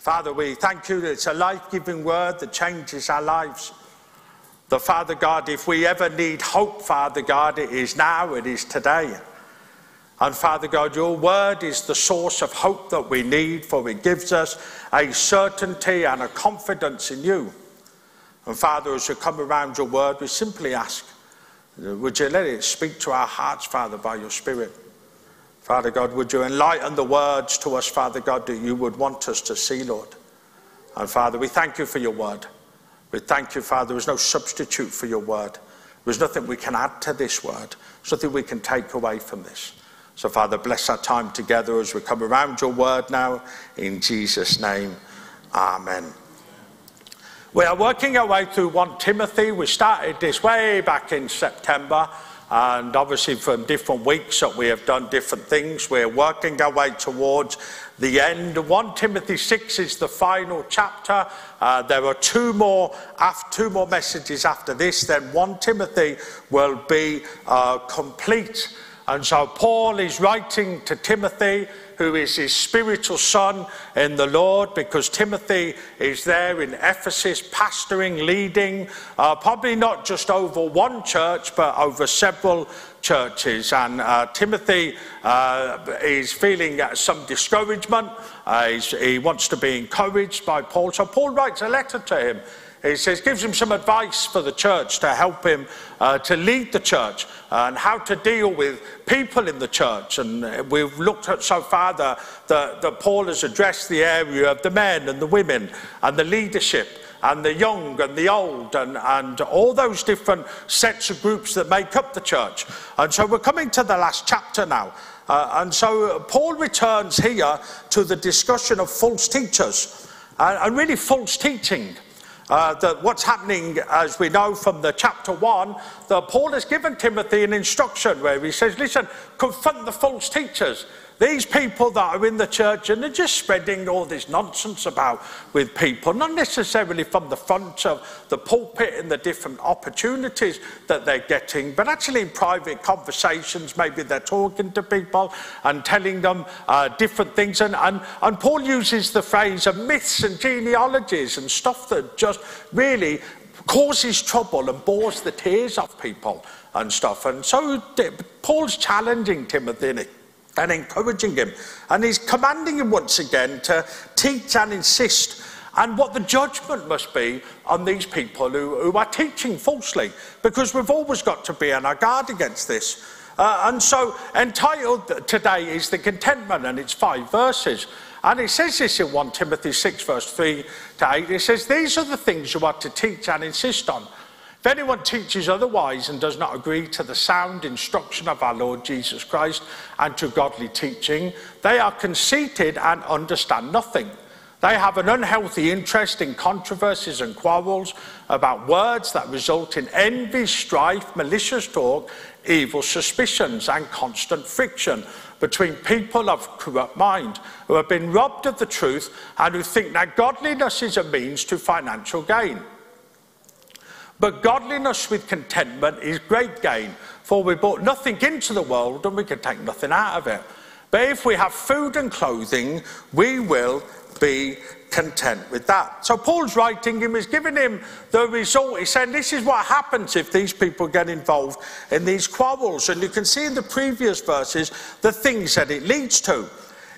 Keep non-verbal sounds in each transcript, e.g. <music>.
Father, we thank you that it's a life giving word that changes our lives. The Father God, if we ever need hope, Father God, it is now, it is today. And Father God, your word is the source of hope that we need, for it gives us a certainty and a confidence in you. And Father, as we come around your word, we simply ask, would you let it speak to our hearts, Father, by your Spirit? Father God, would you enlighten the words to us, Father God, that you would want us to see, Lord? And Father, we thank you for your word. We thank you, Father, there is no substitute for your word. There's nothing we can add to this word. There's nothing we can take away from this. So, Father, bless our time together as we come around your word now. In Jesus' name, Amen. We are working our way through 1 Timothy. We started this way back in September. And obviously, from different weeks that we have done different things, we're working our way towards the end. 1 Timothy 6 is the final chapter. Uh, there are two more, two more messages after this. Then 1 Timothy will be uh, complete. And so Paul is writing to Timothy, who is his spiritual son in the Lord, because Timothy is there in Ephesus, pastoring, leading, uh, probably not just over one church, but over several churches. And uh, Timothy uh, is feeling some discouragement. Uh, he wants to be encouraged by Paul. So Paul writes a letter to him he says, gives him some advice for the church to help him uh, to lead the church and how to deal with people in the church. And we've looked at so far that, Paul has addressed the area of the men and the women and the leadership and the young and the old and, and all those different sets of groups that make up the church. And so we're coming to the last chapter now. Uh, and so Paul returns here to the discussion of false teachers and, and really false teaching. Uh, that what's happening, as we know from the chapter 1, that Paul has given Timothy an instruction where he says, listen, confront the false teachers. These people that are in the church and they're just spreading all this nonsense about with people, not necessarily from the front of the pulpit and the different opportunities that they're getting, but actually in private conversations, maybe they're talking to people and telling them uh, different things. And, and, and Paul uses the phrase of myths and genealogies and stuff that just really causes trouble and bores the tears off people and stuff. And so Paul's challenging Timothy and encouraging him. And he's commanding him once again to teach and insist and what the judgment must be on these people who, who are teaching falsely, because we've always got to be on our guard against this. Uh, and so, entitled today is The Contentment, and it's five verses. And it says this in 1 Timothy 6, verse 3 to 8. It says, These are the things you are to teach and insist on if anyone teaches otherwise and does not agree to the sound instruction of our Lord Jesus Christ and to godly teaching, they are conceited and understand nothing. They have an unhealthy interest in controversies and quarrels about words that result in envy, strife, malicious talk, evil suspicions, and constant friction between people of corrupt mind who have been robbed of the truth and who think that godliness is a means to financial gain. But godliness with contentment is great gain, for we brought nothing into the world and we can take nothing out of it. But if we have food and clothing, we will be content with that. So Paul's writing him, he's giving him the result. He's saying this is what happens if these people get involved in these quarrels. And you can see in the previous verses the things that it leads to.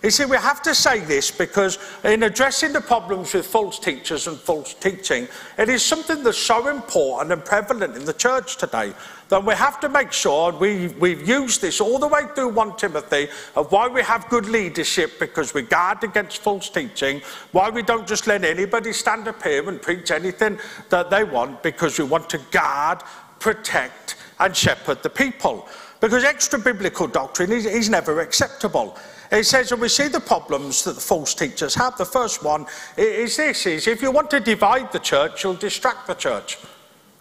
You see, we have to say this because in addressing the problems with false teachers and false teaching, it is something that's so important and prevalent in the church today that we have to make sure we, we've used this all the way through 1 Timothy of why we have good leadership because we guard against false teaching, why we don't just let anybody stand up here and preach anything that they want because we want to guard, protect, and shepherd the people. Because extra biblical doctrine is, is never acceptable. It says, and we see the problems that the false teachers have. The first one is this, is if you want to divide the church, you'll distract the church.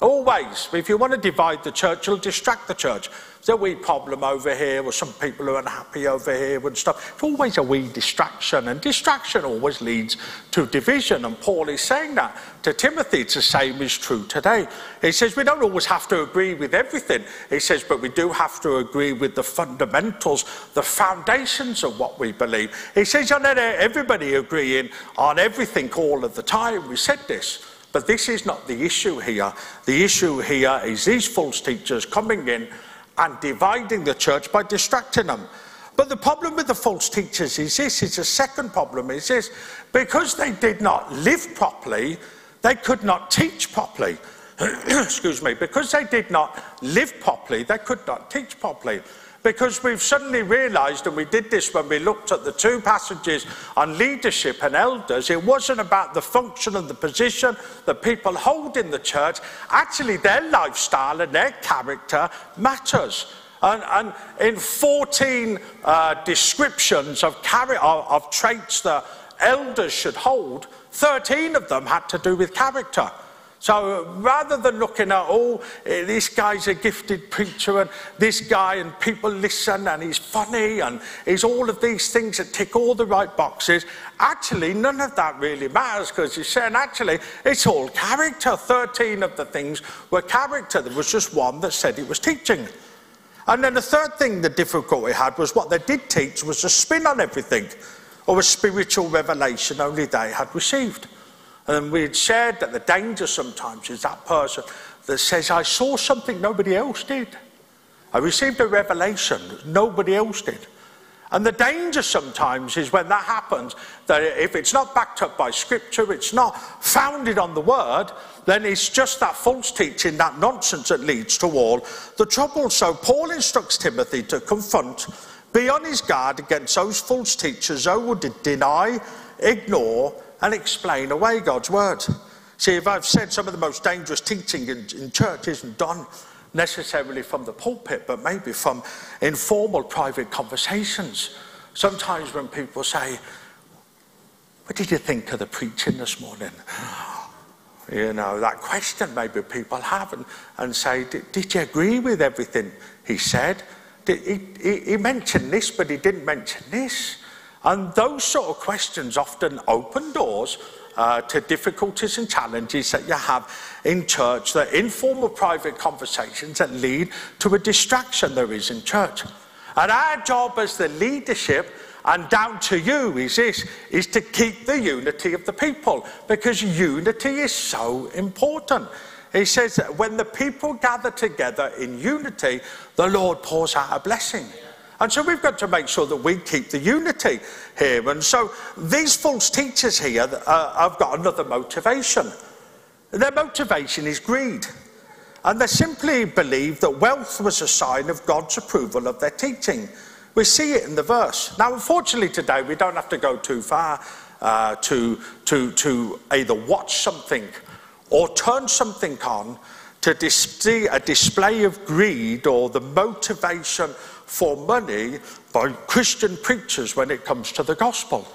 Always. If you want to divide the church, you'll distract the church. There's a wee problem over here, or some people are unhappy over here and stuff. It's always a wee distraction, and distraction always leads to division. And Paul is saying that to Timothy. It's the same is true today. He says we don't always have to agree with everything. He says, but we do have to agree with the fundamentals, the foundations of what we believe. He says, you're not everybody agreeing on everything all of the time. We said this. But this is not the issue here. The issue here is these false teachers coming in and dividing the church by distracting them. But the problem with the false teachers is this, is the second problem, is this, because they did not live properly, they could not teach properly. <clears throat> Excuse me, because they did not live properly, they could not teach properly because we've suddenly realized, and we did this when we looked at the two passages on leadership and elders, it wasn't about the function and the position that people hold in the church. Actually, their lifestyle and their character matters. And, and in 14 uh, descriptions of, of, of traits that elders should hold, 13 of them had to do with character. So rather than looking at, oh, eh, this guy's a gifted preacher and this guy and people listen and he's funny and he's all of these things that tick all the right boxes, actually none of that really matters because he's saying actually it's all character. 13 of the things were character. There was just one that said he was teaching. And then the third thing the difficulty had was what they did teach was a spin on everything or a spiritual revelation only they had received. And we had said that the danger sometimes is that person that says, I saw something nobody else did. I received a revelation that nobody else did. And the danger sometimes is when that happens, that if it's not backed up by scripture, it's not founded on the word, then it's just that false teaching, that nonsense that leads to all the trouble. So Paul instructs Timothy to confront, be on his guard against those false teachers who would deny, ignore, and explain away God's word. See, if I've said some of the most dangerous teaching in, in church isn't done necessarily from the pulpit, but maybe from informal private conversations. Sometimes when people say, What did you think of the preaching this morning? You know, that question maybe people have and, and say, Did you agree with everything he said? Did, he, he, he mentioned this, but he didn't mention this. And those sort of questions often open doors uh, to difficulties and challenges that you have in church, the informal private conversations that lead to a distraction there is in church. And our job as the leadership and down to you is this, is to keep the unity of the people because unity is so important. He says that when the people gather together in unity, the Lord pours out a blessing. And so we've got to make sure that we keep the unity here. And so these false teachers here uh, have got another motivation. Their motivation is greed. And they simply believe that wealth was a sign of God's approval of their teaching. We see it in the verse. Now, unfortunately, today we don't have to go too far uh, to, to, to either watch something or turn something on to see a display of greed or the motivation for money by Christian preachers when it comes to the gospel.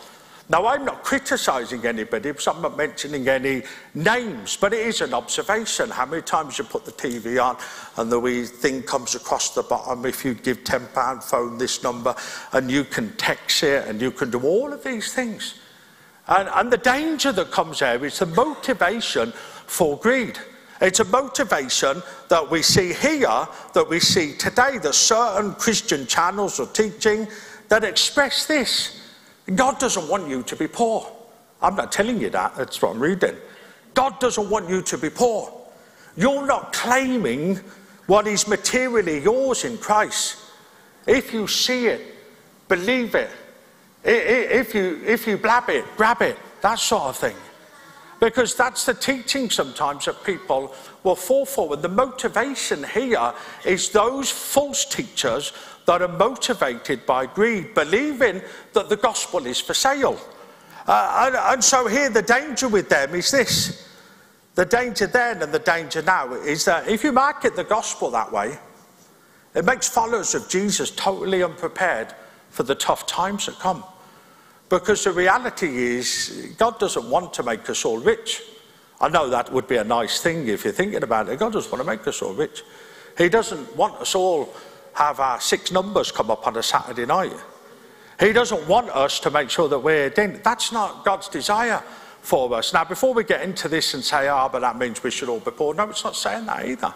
Now, I'm not criticizing anybody I'm not mentioning any names, but it is an observation. How many times you put the TV on and the wee thing comes across the bottom, if you give £10, phone this number, and you can text it and you can do all of these things. And, and the danger that comes there is the motivation for greed. It's a motivation that we see here, that we see today, that certain Christian channels are teaching that express this. God doesn't want you to be poor. I'm not telling you that, that's what I'm reading. God doesn't want you to be poor. You're not claiming what is materially yours in Christ. If you see it, believe it. If you, if you blab it, grab it, that sort of thing. Because that's the teaching sometimes that people will fall for. The motivation here is those false teachers that are motivated by greed, believing that the gospel is for sale. Uh, and, and so here the danger with them is this. The danger then and the danger now is that if you market the gospel that way, it makes followers of Jesus totally unprepared for the tough times that come. Because the reality is, God doesn't want to make us all rich. I know that would be a nice thing if you're thinking about it. God doesn't want to make us all rich. He doesn't want us all have our six numbers come up on a Saturday night. He doesn't want us to make sure that we're in. That's not God's desire for us. Now, before we get into this and say, ah, oh, but that means we should all be poor. No, it's not saying that either.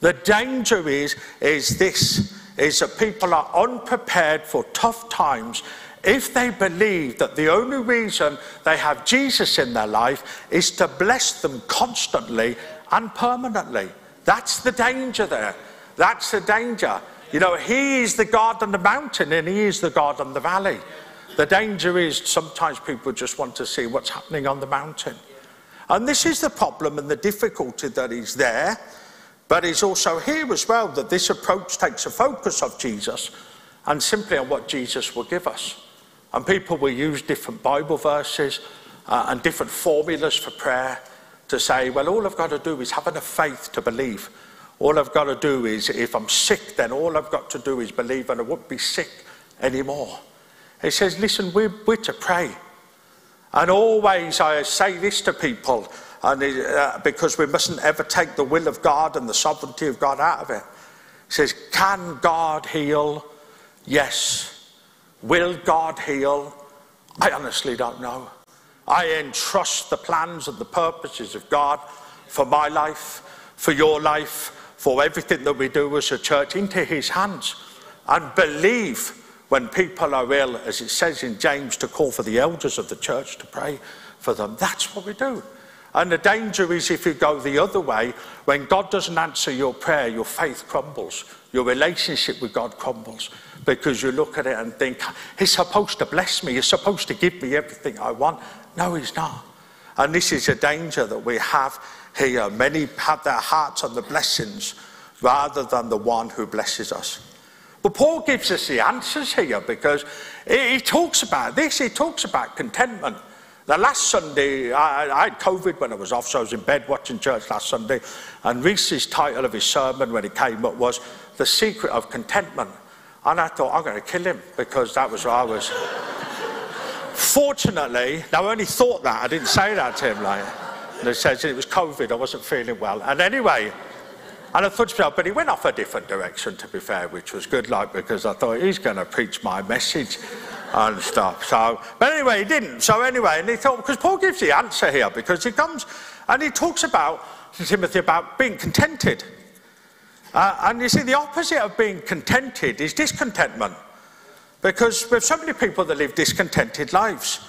The danger is, is this, is that people are unprepared for tough times if they believe that the only reason they have Jesus in their life is to bless them constantly and permanently. That's the danger there. That's the danger. You know, He is the God on the mountain and He is the God on the valley. The danger is sometimes people just want to see what's happening on the mountain. And this is the problem and the difficulty that is there, but it's also here as well that this approach takes a focus of Jesus and simply on what Jesus will give us. And people will use different Bible verses uh, and different formulas for prayer to say, well, all I've got to do is have enough faith to believe. All I've got to do is, if I'm sick, then all I've got to do is believe and I won't be sick anymore. He says, listen, we're, we're to pray. And always I say this to people, and uh, because we mustn't ever take the will of God and the sovereignty of God out of it. He says, Can God heal? Yes. Will God heal? I honestly don't know. I entrust the plans and the purposes of God for my life, for your life, for everything that we do as a church into His hands. And believe when people are ill, as it says in James, to call for the elders of the church to pray for them. That's what we do. And the danger is if you go the other way, when God doesn't answer your prayer, your faith crumbles, your relationship with God crumbles because you look at it and think, He's supposed to bless me, He's supposed to give me everything I want. No, He's not. And this is a danger that we have here. Many have their hearts on the blessings rather than the one who blesses us. But Paul gives us the answers here because he talks about this, he talks about contentment. The last Sunday, I, I, had COVID when I was off, so I was in bed watching church last Sunday. And Reese's title of his sermon when he came up was The Secret of Contentment. And I thought, I'm going to kill him because that was what I was. Fortunately, I only thought that, I didn't say that to him. Like, and he says it was COVID, I wasn't feeling well. And anyway, and I thought to myself, but he went off a different direction, to be fair, which was good, like, because I thought he's going to preach my message and stuff. So, but anyway, he didn't. So anyway, and he thought, because Paul gives the answer here, because he comes and he talks about, to Timothy, about being contented. Uh, and you see, the opposite of being contented is discontentment. Because we have so many people that live discontented lives.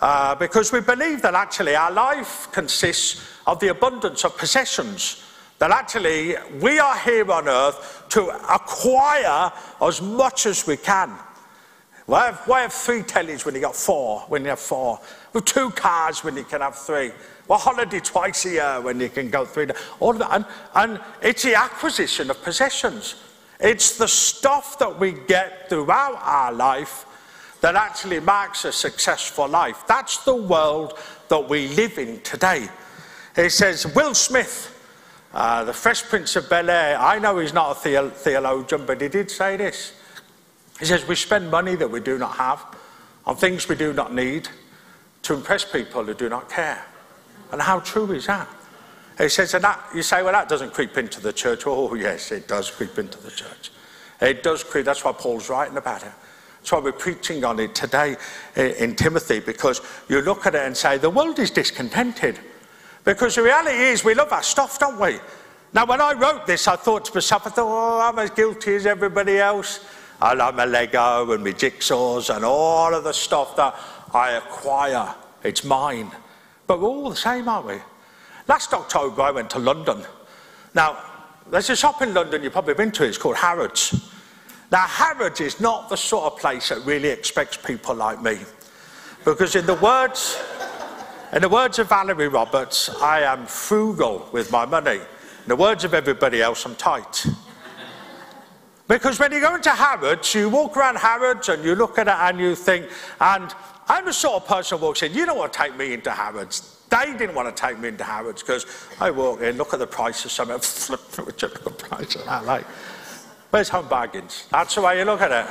Uh, because we believe that actually our life consists of the abundance of possessions. That actually we are here on earth to acquire as much as we can. Why have, why have three tellies when you got four, when you have four? With two cars when you can have three? Well, holiday twice a year when you can go through all that. And, and it's the acquisition of possessions. It's the stuff that we get throughout our life that actually marks a successful life. That's the world that we live in today. He says, Will Smith, uh, the Fresh Prince of Bel Air, I know he's not a theologian, but he did say this. He says, We spend money that we do not have on things we do not need to impress people who do not care. And how true is that? He says, and that, you say, well, that doesn't creep into the church. Oh, yes, it does creep into the church. It does creep. That's why Paul's writing about it. That's why we're preaching on it today in Timothy, because you look at it and say, the world is discontented. Because the reality is, we love our stuff, don't we? Now, when I wrote this, I thought to myself, I thought, oh, I'm as guilty as everybody else. I love my Lego and my jigsaws and all of the stuff that I acquire. It's mine. But we're all the same, aren't we? Last October, I went to London. Now, there's a shop in London you've probably been to, it's called Harrods. Now, Harrods is not the sort of place that really expects people like me. Because in the words, in the words of Valerie Roberts, I am frugal with my money. In the words of everybody else, I'm tight. Because when you go into Harrods, you walk around Harrods and you look at it and you think, and I'm the sort of person who walks in, you don't want to take me into Harrods. They didn't want to take me into Harrods because I walk in, look at the price of something, <laughs> flip through a typical price of that. Like, where's home bargains? That's the way you look at it.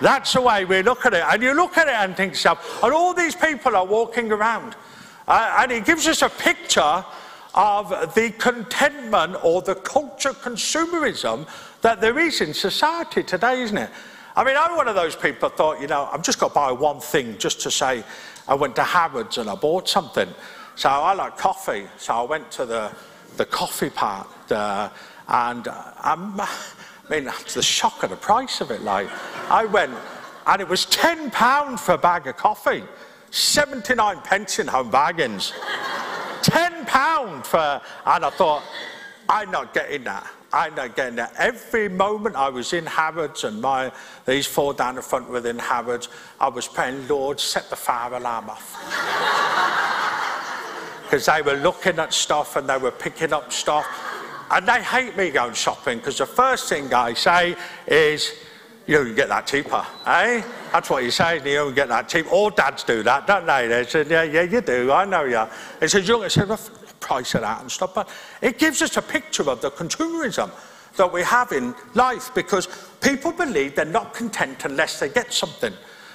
That's the way we look at it. And you look at it and think yourself, and all these people are walking around. Uh, and it gives us a picture of the contentment or the culture consumerism that there is in society today, isn't it? I mean, I'm one of those people that thought, you know, I'm just going to buy one thing just to say I went to Harrods and I bought something. So I like coffee. So I went to the, the coffee part uh, and I'm, I mean, the shock of the price of it. Like, I went and it was £10 for a bag of coffee, 79 pence in home bargains. £10 for, and I thought, I'm not getting that. Getting that. Every moment I was in Harrods and my, these four down the front within Harrods, I was praying, Lord, set the fire alarm off. <laughs> Because they were looking at stuff and they were picking up stuff. And they hate me going shopping because the first thing I say is, you can get that cheaper, eh? That's what you say, you can get that cheap. All dads do that, don't they? They said, yeah, yeah, you do, I know you. He said, well, price of that and stuff. But it gives us a picture of the consumerism that we have in life because people believe they're not content unless they get something,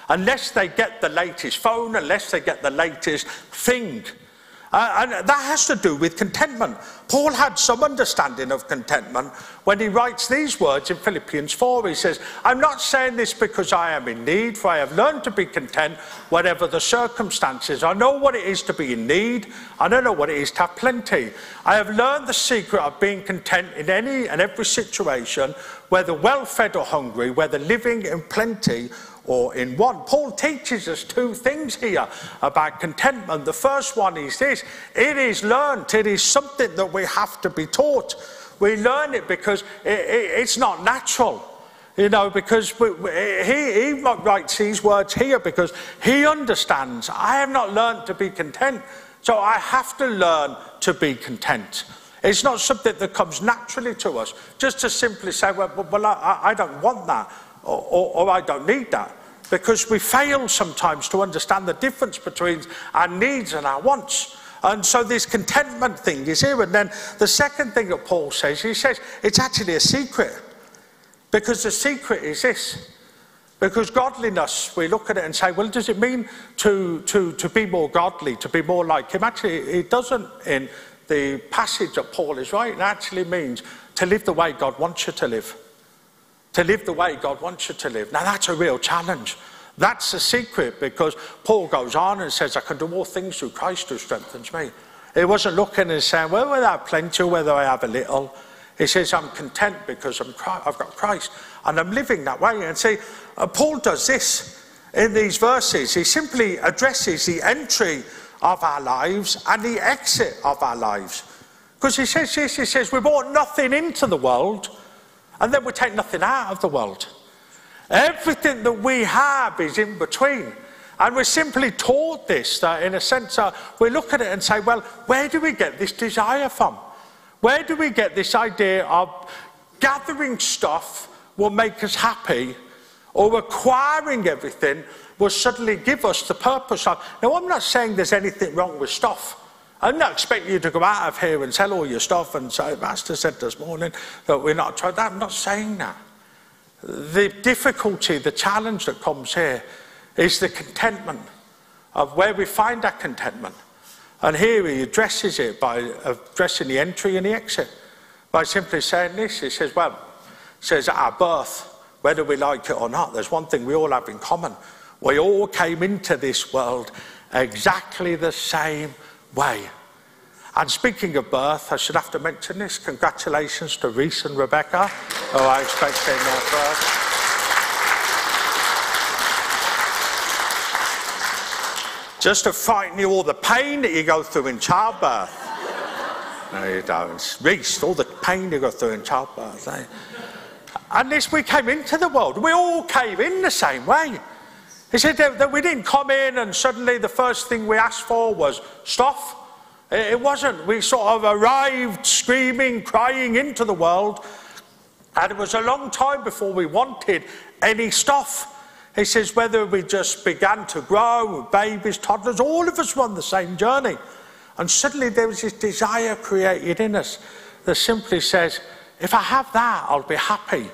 unless they get the latest phone, unless they get the latest thing. Uh, and that has to do with contentment. Paul had some understanding of contentment when he writes these words in Philippians 4. He says, I'm not saying this because I am in need, for I have learned to be content whatever the circumstances. I know what it is to be in need. I don't know what it is to have plenty. I have learned the secret of being content in any and every situation, whether well fed or hungry, whether living in plenty or in one. Paul teaches us two things here about contentment. The first one is this it is learnt, it is something that we have to be taught. We learn it because it, it, it's not natural. You know, because we, he, he writes these words here because he understands. I have not learned to be content, so I have to learn to be content. It's not something that comes naturally to us, just to simply say, well, well I, I don't want that, or, or, or I don't need that because we fail sometimes to understand the difference between our needs and our wants. And so this contentment thing is here. And then the second thing that Paul says, he says it's actually a secret. Because the secret is this. Because godliness, we look at it and say, well, does it mean to, to, to be more godly, to be more like him? Actually, it doesn't in the passage that Paul is writing. It actually means to live the way God wants you to live to live the way God wants you to live. Now, that's a real challenge. That's the secret because Paul goes on and says, I can do all things through Christ who strengthens me. He wasn't looking and saying, well, whether I have plenty or whether I have a little. He says, I'm content because I'm, I've got Christ and I'm living that way. And see, uh, Paul does this in these verses. He simply addresses the entry of our lives and the exit of our lives. Because he says this, he says, we brought nothing into the world and then we take nothing out of the world. Everything that we have is in between. And we're simply taught this, that in a sense, uh, we look at it and say, well, where do we get this desire from? Where do we get this idea of gathering stuff will make us happy or acquiring everything will suddenly give us the purpose of. Now, I'm not saying there's anything wrong with stuff. I'm not expecting you to go out of here and sell all your stuff and say, Master said this morning that we're not trying. that. I'm not saying that. The difficulty, the challenge that comes here is the contentment of where we find that contentment. And here he addresses it by addressing the entry and the exit. By simply saying this, he says, well, says at our birth, whether we like it or not, there's one thing we all have in common. We all came into this world exactly the same way. And speaking of birth, I should have to mention this. Congratulations to Reese and Rebecca, who I expect in their birth. Just to frighten you all the pain that you go through in childbirth. <laughs> no, you don't. Reese, all the pain you go through in childbirth. Eh? And this, we came into the world. We all came in the same way. He said that we didn't come in and suddenly the first thing we asked for was stuff. It wasn't. We sort of arrived screaming, crying into the world, and it was a long time before we wanted any stuff. He says whether we just began to grow, babies, toddlers, all of us were on the same journey. And suddenly there was this desire created in us that simply says, if I have that, I'll be happy.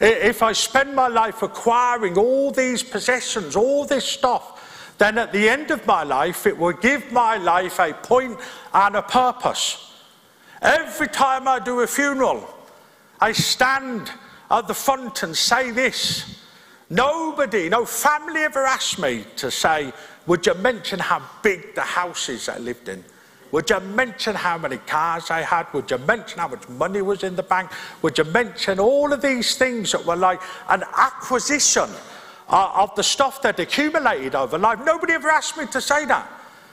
If I spend my life acquiring all these possessions, all this stuff, then at the end of my life, it will give my life a point and a purpose. Every time I do a funeral, I stand at the front and say this. Nobody, no family ever asked me to say, Would you mention how big the house is I lived in? Would you mention how many cars I had? Would you mention how much money was in the bank? Would you mention all of these things that were like an acquisition uh, of the stuff that accumulated over life? Nobody ever asked me to say that.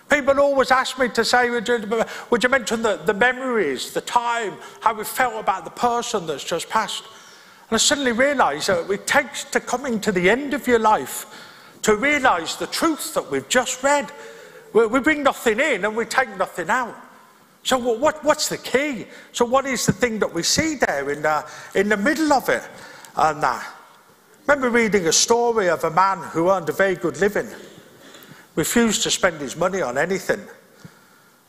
People always ask me to say, would you, would you mention the, the memories, the time, how we felt about the person that's just passed? And I suddenly realised that it takes to coming to the end of your life to realise the truth that we've just read. We bring nothing in and we take nothing out. So what, what's the key? So what is the thing that we see there in the, in the middle of it? And uh, remember reading a story of a man who earned a very good living, refused to spend his money on anything.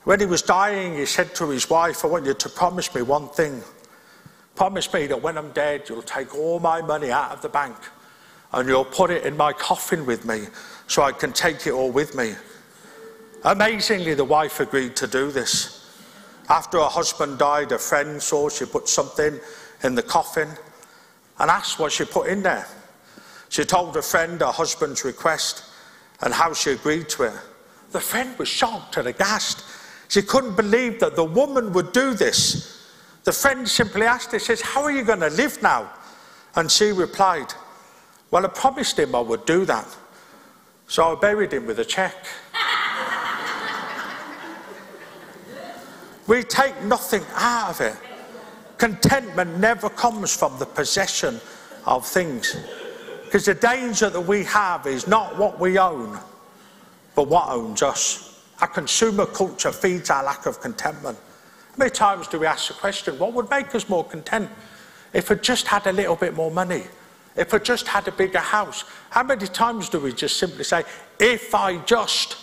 When he was dying, he said to his wife, I want you to promise me one thing. Promise me that when I'm dead, you'll take all my money out of the bank and you'll put it in my coffin with me so I can take it all with me. Amazingly, the wife agreed to do this. After her husband died, a friend saw she put something in the coffin and asked what she put in there. She told her friend her husband's request and how she agreed to it. The friend was shocked and aghast. She couldn't believe that the woman would do this. The friend simply asked her, says, How are you going to live now? And she replied, Well, I promised him I would do that. So I buried him with a check. We take nothing out of it. Contentment never comes from the possession of things. Because the danger that we have is not what we own, but what owns us. Our consumer culture feeds our lack of contentment. How many times do we ask the question, what would make us more content if we just had a little bit more money? If we just had a bigger house? How many times do we just simply say, if I just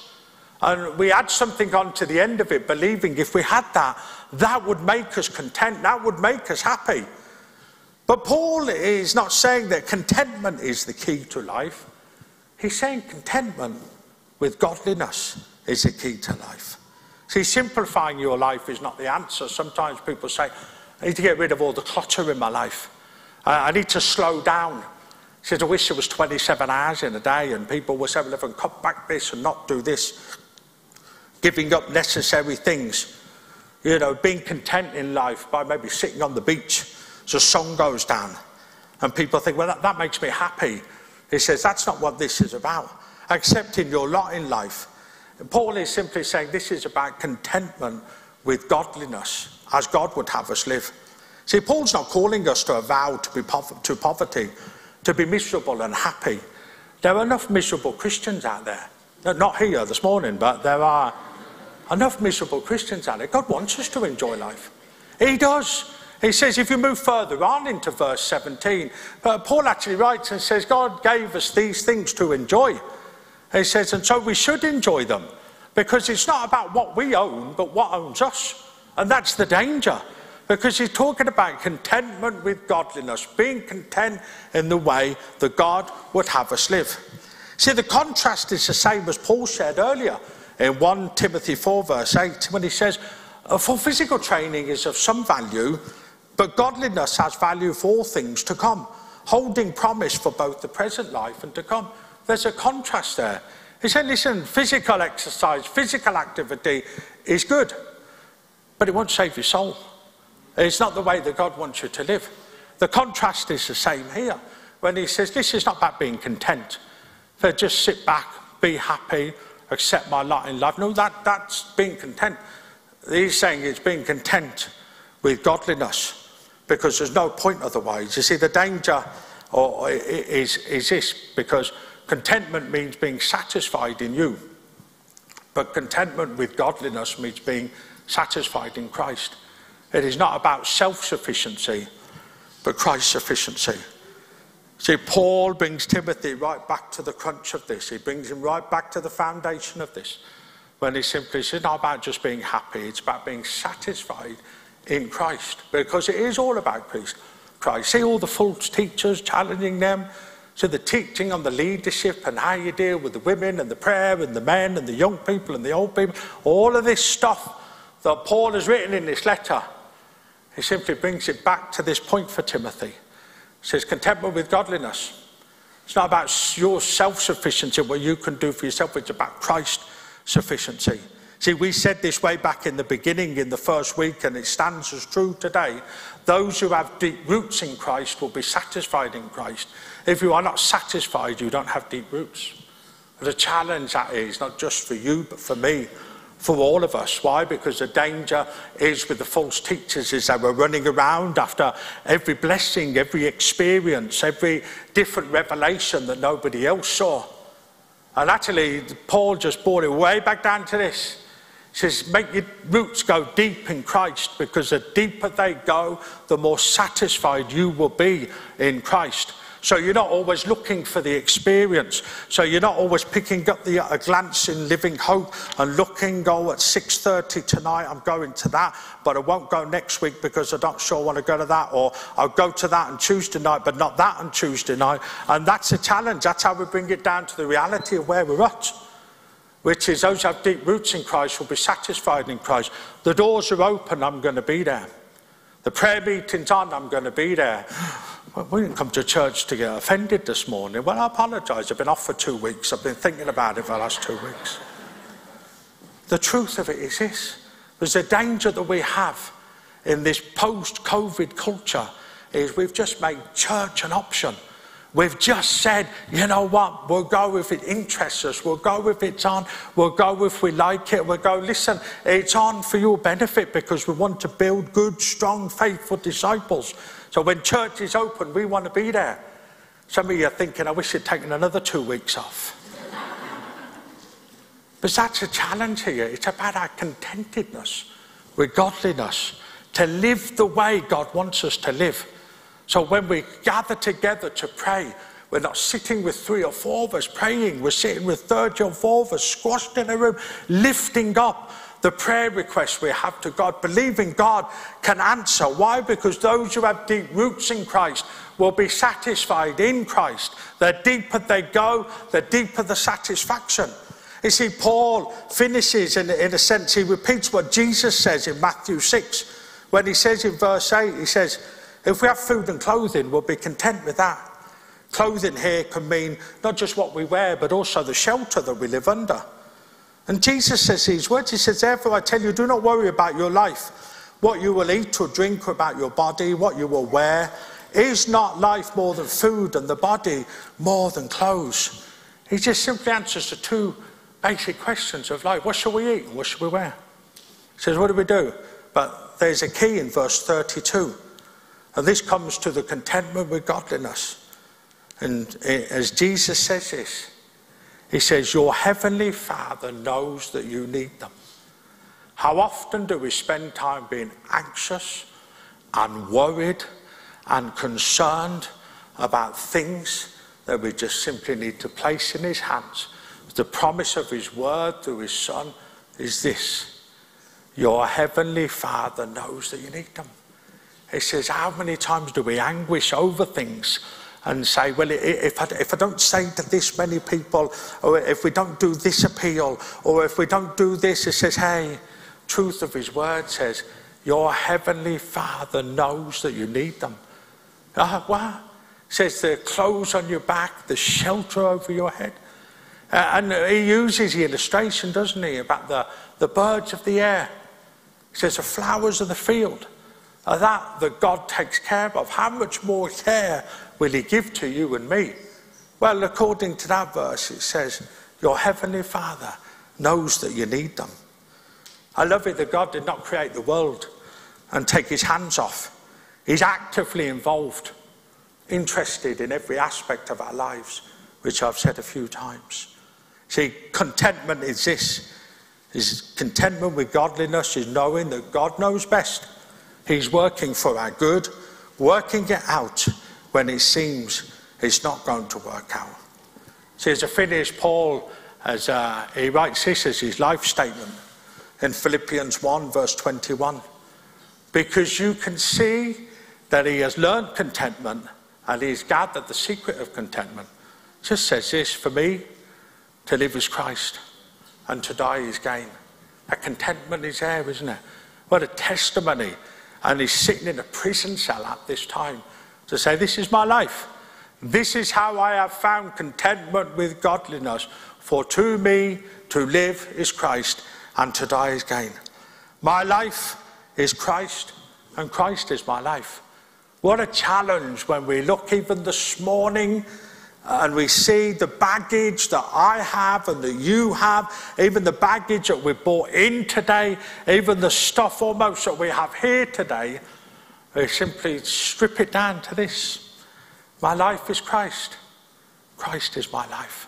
and we add something on to the end of it, believing if we had that, that would make us content, that would make us happy. But Paul is not saying that contentment is the key to life. He's saying contentment with godliness is the key to life. See, simplifying your life is not the answer. Sometimes people say, I need to get rid of all the clutter in my life. I need to slow down. He says, I wish it was 27 hours in a day and people were saying, if I cut back this and not do this giving up necessary things, you know, being content in life by maybe sitting on the beach as the sun goes down. And people think, well, that, that makes me happy. He says, that's not what this is about. Accepting your lot in life. Paul is simply saying this is about contentment with godliness, as God would have us live. See, Paul's not calling us to a vow to, be po- to poverty, to be miserable and happy. There are enough miserable Christians out there. Not here this morning, but there are enough miserable Christians there. God wants us to enjoy life. He does. He says, if you move further on into verse 17, uh, Paul actually writes and says, God gave us these things to enjoy. He says, and so we should enjoy them because it's not about what we own, but what owns us. And that's the danger because he's talking about contentment with godliness, being content in the way that God would have us live. See, the contrast is the same as Paul said earlier in 1 Timothy 4, verse 8, when he says, uh, For physical training is of some value, but godliness has value for all things to come, holding promise for both the present life and to come. There's a contrast there. He said, Listen, physical exercise, physical activity is good, but it won't save your soul. It's not the way that God wants you to live. The contrast is the same here when he says, This is not about being content, but just sit back, be happy, accept my lot in life. No, that, that's being content. He's saying it's being content with godliness because there's no point otherwise. You see, the danger or, is, is this because contentment means being satisfied in you, but contentment with godliness means being satisfied in Christ. It is not about self sufficiency, but Christ's sufficiency. See, Paul brings Timothy right back to the crunch of this. He brings him right back to the foundation of this. When he simply says, not about just being happy, it's about being satisfied in Christ. Because it is all about Christ. Christ. See all the false teachers challenging them, So the teaching on the leadership and how you deal with the women and the prayer and the men and the young people and the old people, all of this stuff that Paul has written in this letter, he simply brings it back to this point for Timothy. Says, contentment with godliness. It's not about your self sufficiency, what you can do for yourself, it's about Christ's sufficiency. See, we said this way back in the beginning, in the first week, and it stands as true today. Those who have deep roots in Christ will be satisfied in Christ. If you are not satisfied, you don't have deep roots. The challenge that is, not just for you, but for me, for all of us. Why? Because the danger is with the false teachers is that we're running around after every blessing, every experience, every different revelation that nobody else saw. And actually, Paul just brought it way back down to this. He says, make your roots go deep in Christ because the deeper they go, the more satisfied you will be in Christ. So you're not always looking for the experience. So you're not always picking up the a glance in Living Hope and looking, oh, at 6.30 tonight, I'm going to that, but I won't go next week because I don't sure want to go to that. Or I'll go to that on Tuesday night, but not that on Tuesday night. And that's a challenge. That's how we bring it down to the reality of where we're at which is those who have deep roots in Christ will be satisfied in Christ. The doors are open, I'm going to be there. The prayer meeting's on, I'm going to be there. We didn't come to church to get offended this morning. Well, I apologise. I've been off for two weeks. I've been thinking about it for the last two weeks. The truth of it is this there's a danger that we have in this post COVID culture is we've just made church an option. We've just said, you know what, we'll go if it interests us, we'll go if it's on, we'll go if we like it, we'll go, listen, it's on for your benefit because we want to build good, strong, faithful disciples. So when church is open, we want to be there. Some of you are thinking, I wish you'd taken another two weeks off. <laughs> but that's a challenge here. It's about our contentedness with godliness, to live the way God wants us to live. So when we gather together to pray, we're not sitting with three or four of us praying, we're sitting with 30 or four of us squashed in a room, lifting up the prayer requests we have to God, believing God can answer. Why? Because those who have deep roots in Christ will be satisfied in Christ. The deeper they go, the deeper the satisfaction. You see, Paul finishes in, in a sense, he repeats what Jesus says in Matthew 6 when he says in verse 8, he says, If we have food and clothing, we'll be content with that. Clothing here can mean not just what we wear, but also the shelter that we live under. And Jesus says these words He says, Therefore, I tell you, do not worry about your life, what you will eat or drink, or about your body, what you will wear. Is not life more than food and the body more than clothes? He just simply answers the two basic questions of life what shall we eat and what shall we wear? He says, What do we do? But there's a key in verse 32. And this comes to the contentment with godliness. And eh, as Jesus says this, he says, Your heavenly Father knows that you need them. How often do we spend time being anxious and worried and concerned about things that we just simply need to place in His hands? The promise of His word through His Son is this Your heavenly Father knows that you need them. He says, How many times do we anguish over things? and say, well, if I, if I don't say to this many people, or if we don't do this appeal, or if we don't do this, it says, hey, truth of his word says, your heavenly Father knows that you need them. Uh, what? says the clothes on your back, the shelter over your head. Uh, and he uses the illustration, doesn't he, about the, the birds of the air. He says the flowers of the field that that God takes care of. How much more care will he give to you and me? Well, according to that verse, it says, Your heavenly Father knows that you need them. I love it that God did not create the world and take his hands off. He's actively involved, interested in every aspect of our lives, which I've said a few times. See, contentment is this. Is contentment with godliness is knowing that God knows best. He's working for our good, working it out when it seems it's not going to work out. See, as a finish, Paul, as uh, he writes this as his life statement in Philippians 1, verse 21. Because you can see that he has learned contentment and he's gathered the secret of contentment. Just says this for me, to live is Christ, and to die is gain. A contentment is there, isn't it? What a testimony. And he's sitting in a prison cell at this time to say, This is my life. This is how I have found contentment with godliness. For to me to live is Christ, and to die is gain. My life is Christ, and Christ is my life. What a challenge when we look even this morning and we see the baggage that I have and that you have, even the baggage that we brought in today, even the stuff almost that we have here today, we simply strip it down to this. My life is Christ. Christ is my life.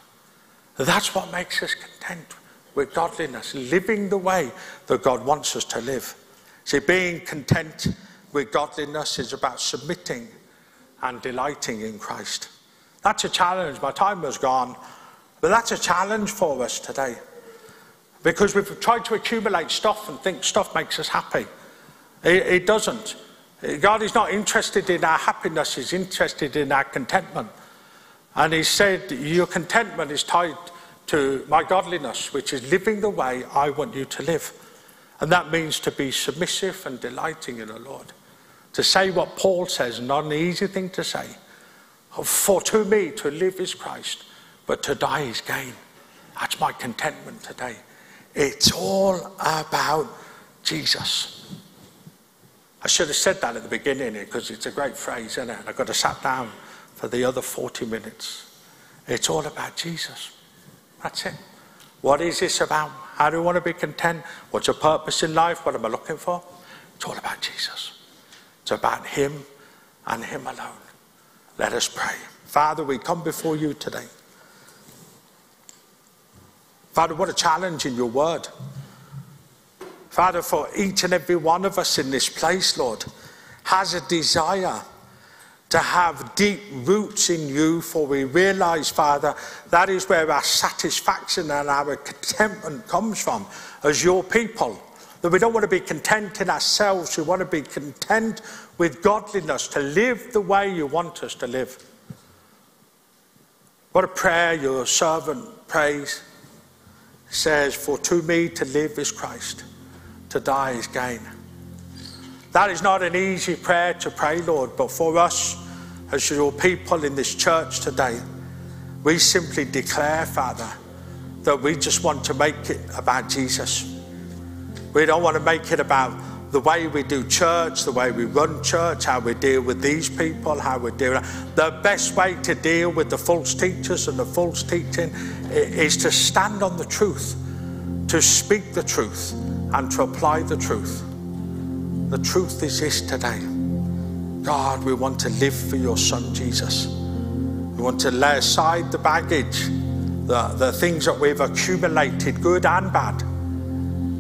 That's what makes us content with godliness, living the way that God wants us to live. See, being content with godliness is about submitting and delighting in Christ. That's a challenge. My time was gone, but that's a challenge for us today. Because we've tried to accumulate stuff and think stuff makes us happy. It, it doesn't. God is not interested in our happiness, He's interested in our contentment. And He said, Your contentment is tied to my godliness, which is living the way I want you to live. And that means to be submissive and delighting in the Lord. To say what Paul says, not an easy thing to say. For to me, to live is Christ, but to die is gain. That's my contentment today. It's all about Jesus. I should have said that at the beginning because it's a great phrase, isn't it? I've got to sat down for the other 40 minutes. It's all about Jesus. That's it. What is this about? How do I want to be content? What's your purpose in life? What am I looking for? It's all about Jesus. It's about Him and Him alone. Let us pray. Father, we come before you today. Father, what a challenge in your word. Father, for each and every one of us in this place, Lord, has a desire to have deep roots in you, for we realize, Father, that is where our satisfaction and our contentment comes from as your people. That we don't want to be content in ourselves, we want to be content with godliness, to live the way you want us to live. What a prayer your servant prays. Says, For to me to live is Christ, to die is gain. That is not an easy prayer to pray, Lord, but for us as your people in this church today, we simply declare, Father, that we just want to make it about Jesus. We don't want to make it about the way we do church, the way we run church, how we deal with these people, how we deal. The best way to deal with the false teachers and the false teaching is to stand on the truth, to speak the truth, and to apply the truth. The truth is this today. God, we want to live for your Son Jesus. We want to lay aside the baggage, the, the things that we've accumulated, good and bad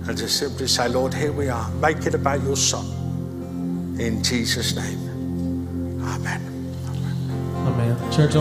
and to simply say, Lord, here we are. Make it about your Son. In Jesus' name. Amen. Amen. Church,